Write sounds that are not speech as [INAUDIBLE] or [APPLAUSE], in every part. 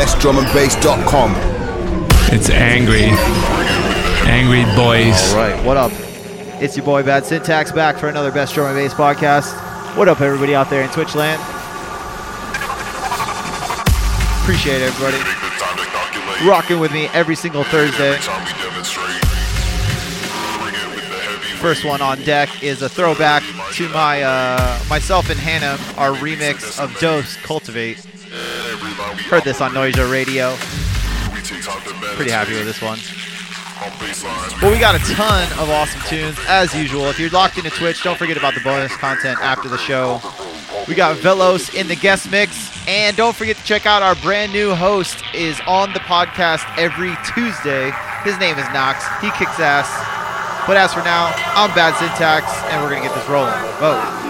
BestDrumAndBass.com. It's angry. Angry boys. All right, what up? It's your boy Bad Syntax back for another Best Drum and Bass podcast. What up, everybody out there in Twitch land? Appreciate everybody. Rocking with me every single Thursday. First one on deck is a throwback to my uh, myself and Hannah, our remix of Dose Cultivate. Heard this on Noisia Radio. Pretty happy with this one. Well, we got a ton of awesome tunes as usual. If you're locked into Twitch, don't forget about the bonus content after the show. We got Velos in the guest mix, and don't forget to check out our brand new host is on the podcast every Tuesday. His name is Knox. He kicks ass. But as for now, I'm Bad Syntax, and we're gonna get this rolling. Vote.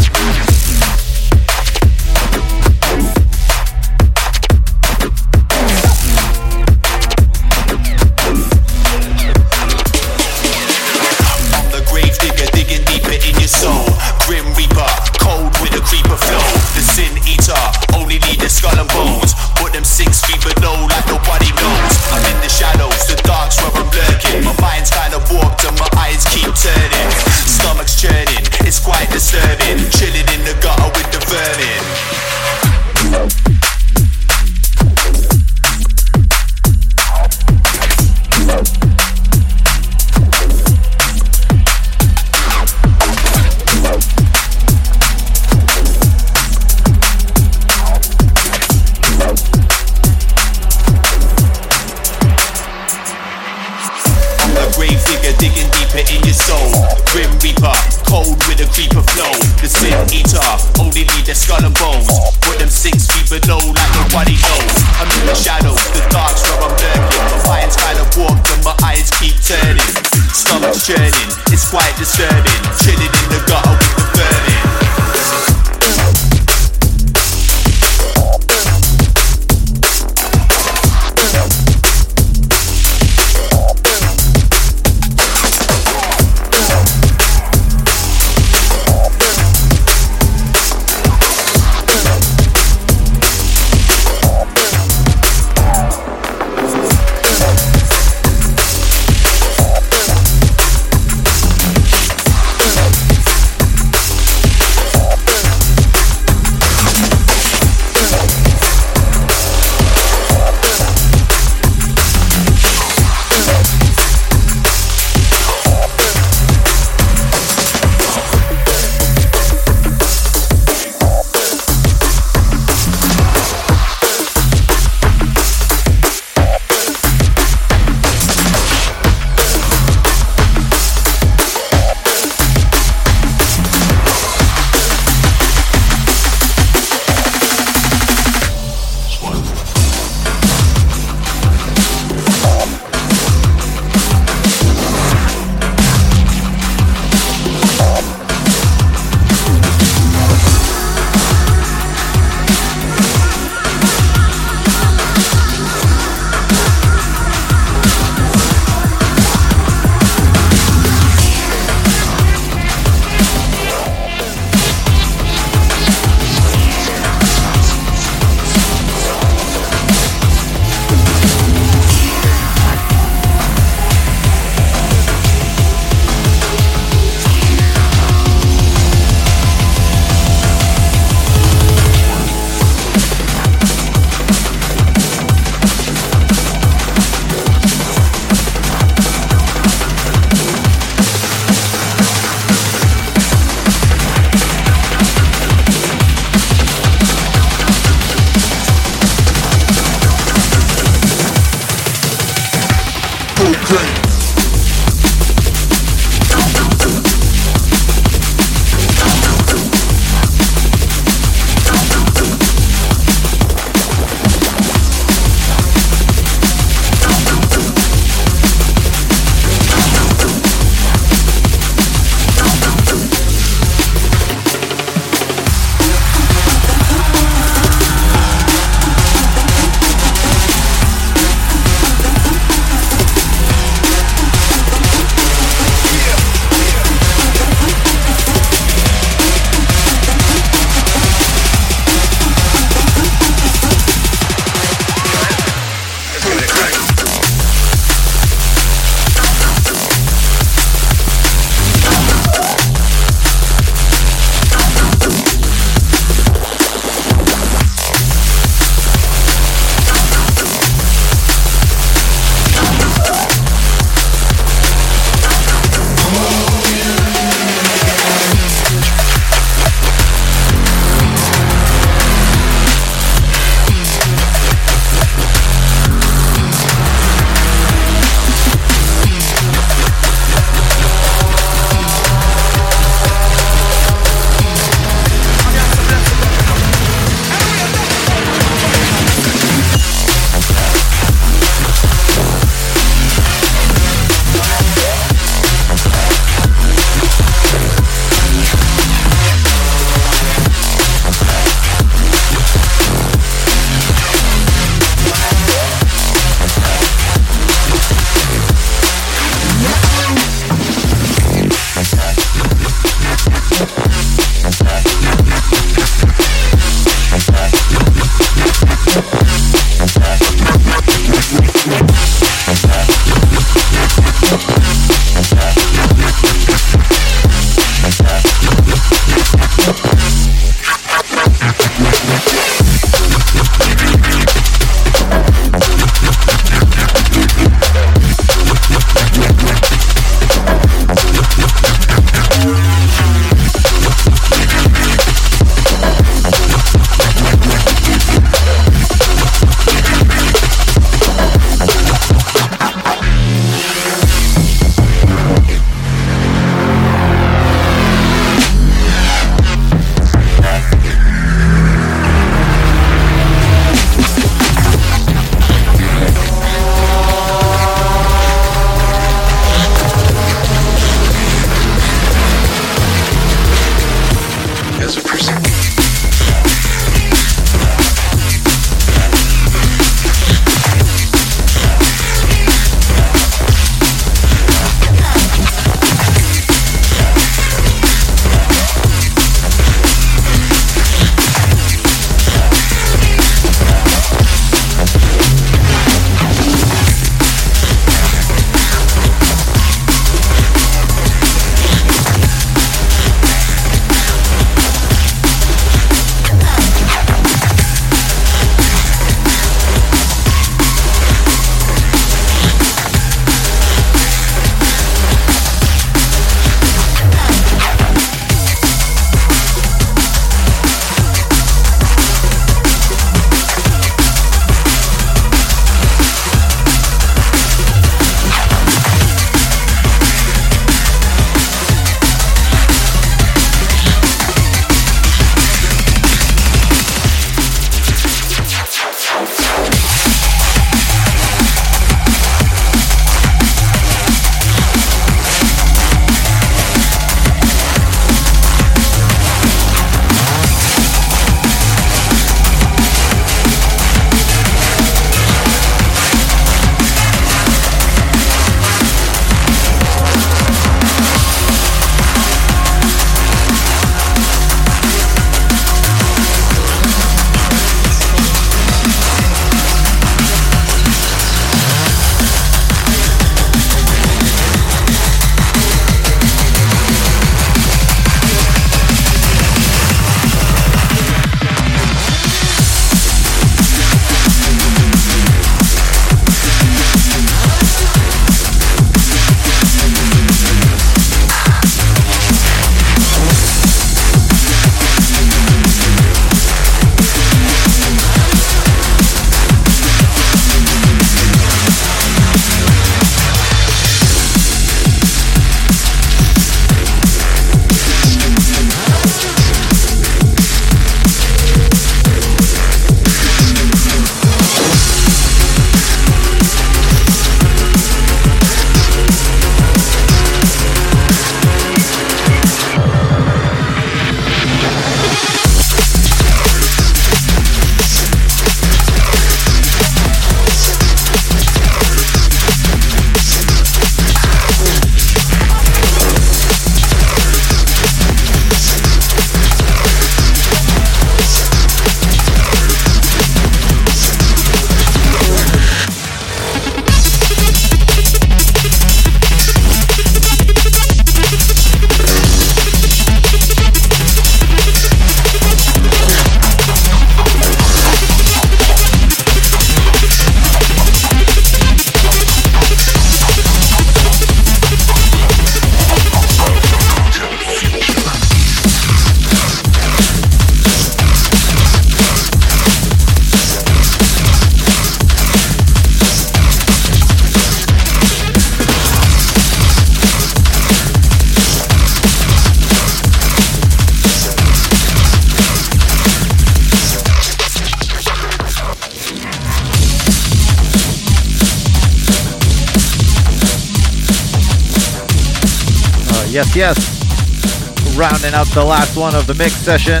Rounding out the last one of the mix session.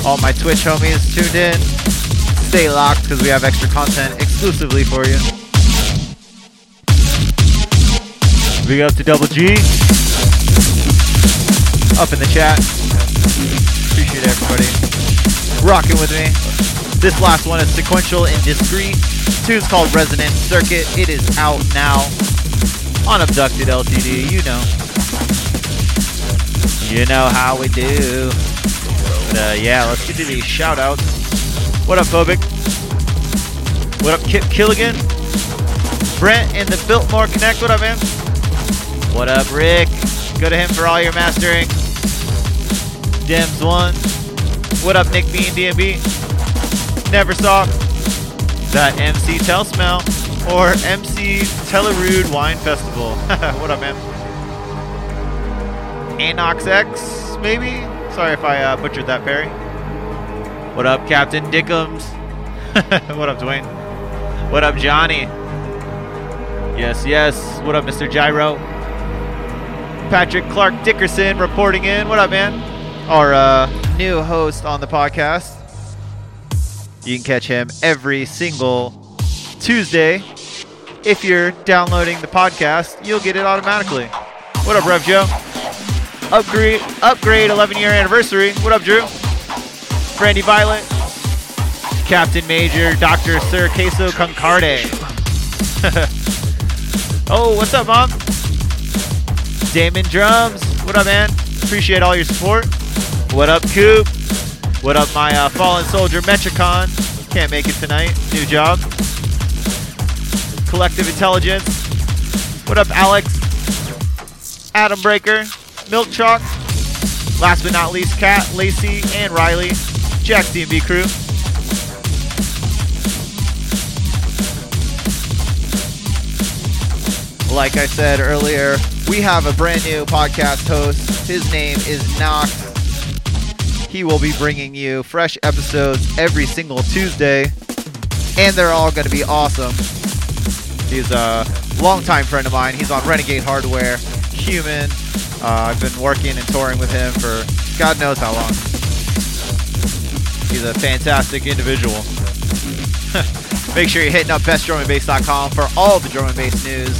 All my Twitch homies tuned in. Stay locked because we have extra content exclusively for you. Big up to Double G. Up in the chat. Appreciate everybody rocking with me. This last one is sequential and discreet. Two's called Resonant Circuit. It is out now on Abducted LTD. You know. You know how we do. But uh, yeah, let's get to these shout outs. What up, Phobic? What up, Kip Killigan? Brent in the Biltmore Connect. What up, man? What up, Rick? Go to him for all your mastering. Dems one. What up, Nick B and DMB? Never saw that MC Tell Smell or MC Telerude Wine Festival. [LAUGHS] what up, man? Anox X, maybe? Sorry if I uh, butchered that, Perry. What up, Captain Dickums? [LAUGHS] what up, Dwayne? What up, Johnny? Yes, yes. What up, Mr. Gyro? Patrick Clark Dickerson reporting in. What up, man? Our uh, new host on the podcast. You can catch him every single Tuesday. If you're downloading the podcast, you'll get it automatically. What up, Rev Joe? Upgrade, upgrade 11 year anniversary. What up, Drew? Brandy Violet, Captain Major, Dr. Sir Queso Concarde. [LAUGHS] oh, what's up, Mom? Damon Drums. What up, man? Appreciate all your support. What up, Coop? What up, my uh, fallen soldier, Metricon? Can't make it tonight. New job. Collective Intelligence. What up, Alex? Adam Breaker. Milk Chalk. Last but not least, Kat, Lacey, and Riley. Jack's DMV crew. Like I said earlier, we have a brand new podcast host. His name is Knox. He will be bringing you fresh episodes every single Tuesday, and they're all going to be awesome. He's a longtime friend of mine. He's on Renegade Hardware, Human. Uh, I've been working and touring with him for God knows how long. He's a fantastic individual. [LAUGHS] Make sure you're hitting up bestdrumandbass.com for all the drum and bass news.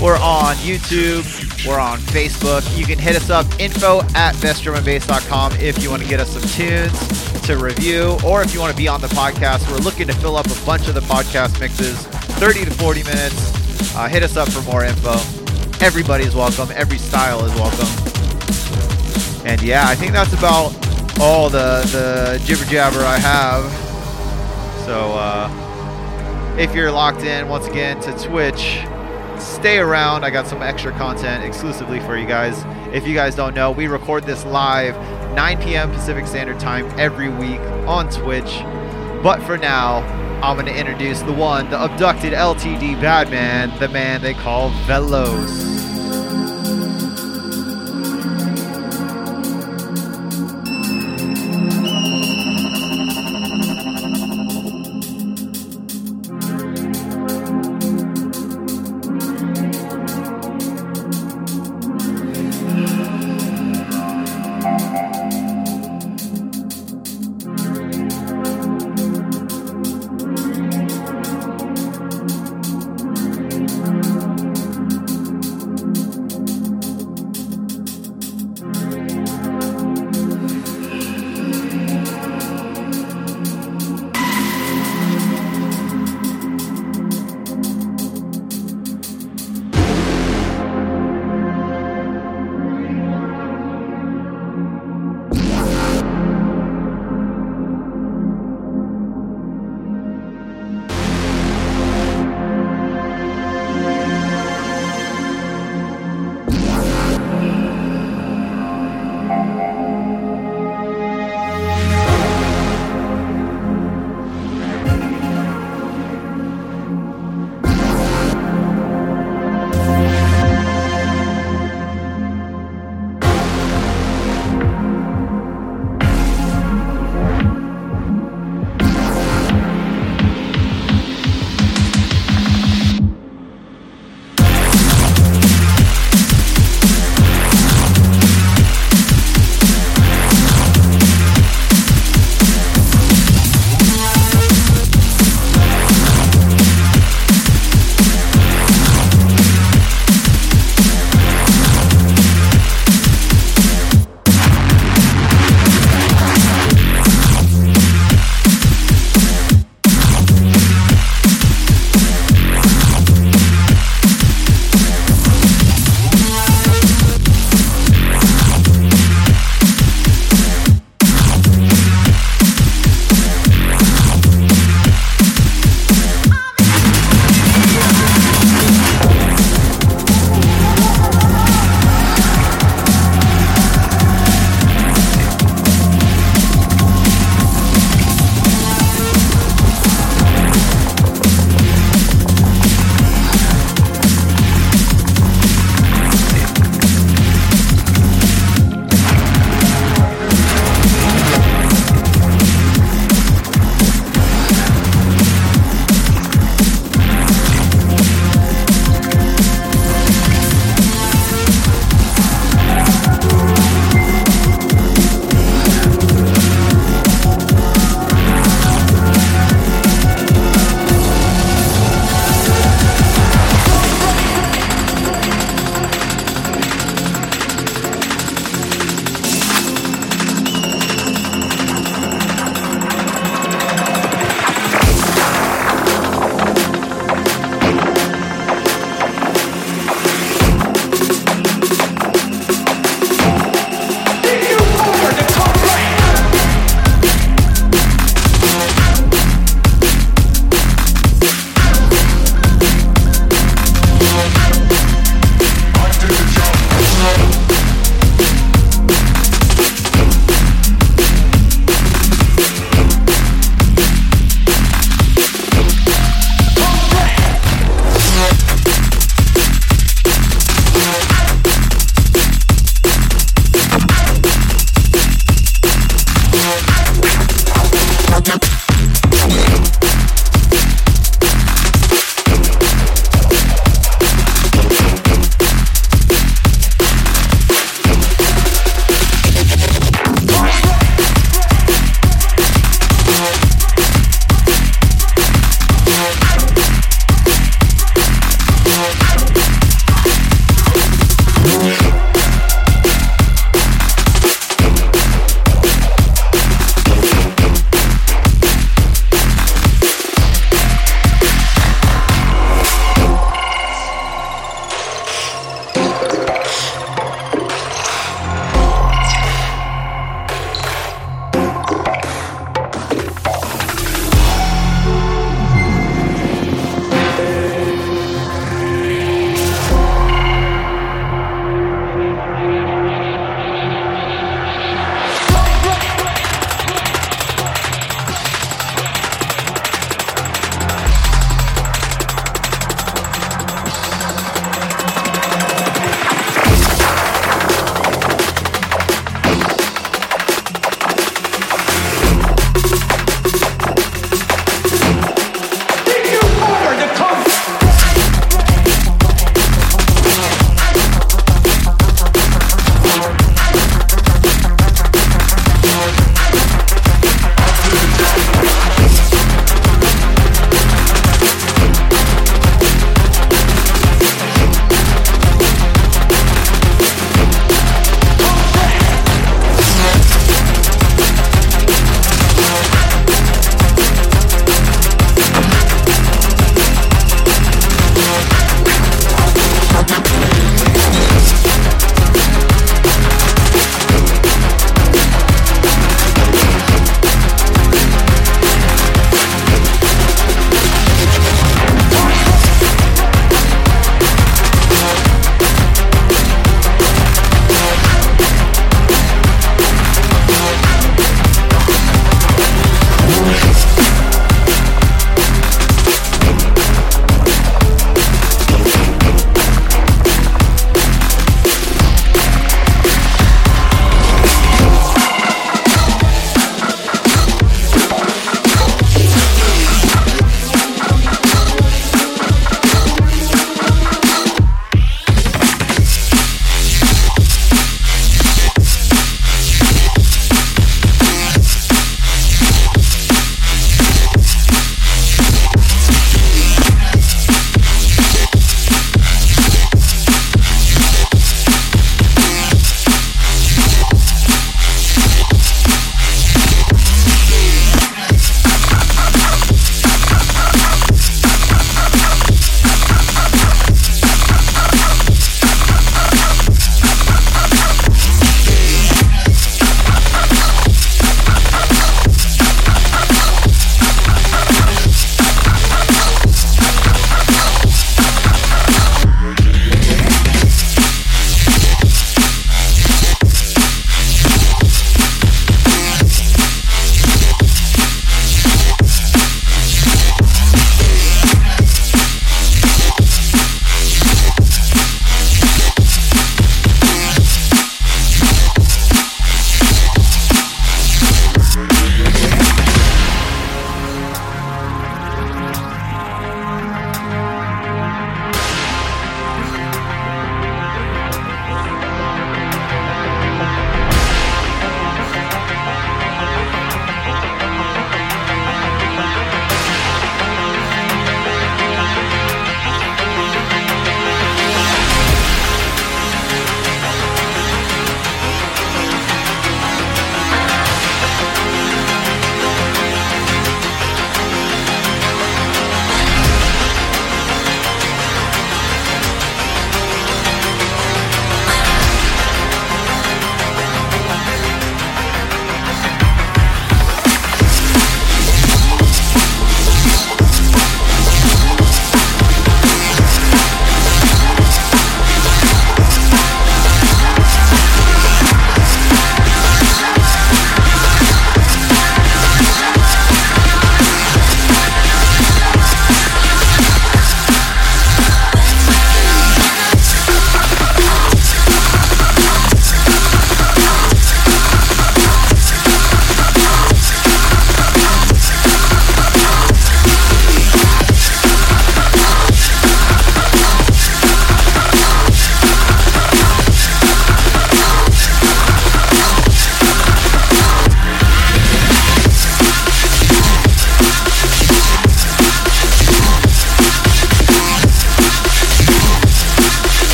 We're on YouTube. We're on Facebook. You can hit us up, info at bestdrumandbass.com if you want to get us some tunes to review, or if you want to be on the podcast. We're looking to fill up a bunch of the podcast mixes, 30 to 40 minutes. Uh, hit us up for more info. Everybody's welcome. Every style is welcome. And yeah, I think that's about all the, the jibber jabber I have. So uh, if you're locked in, once again, to Twitch, stay around. I got some extra content exclusively for you guys. If you guys don't know, we record this live 9 p.m. Pacific Standard Time every week on Twitch. But for now, I'm going to introduce the one, the abducted LTD Badman, the man they call Velos.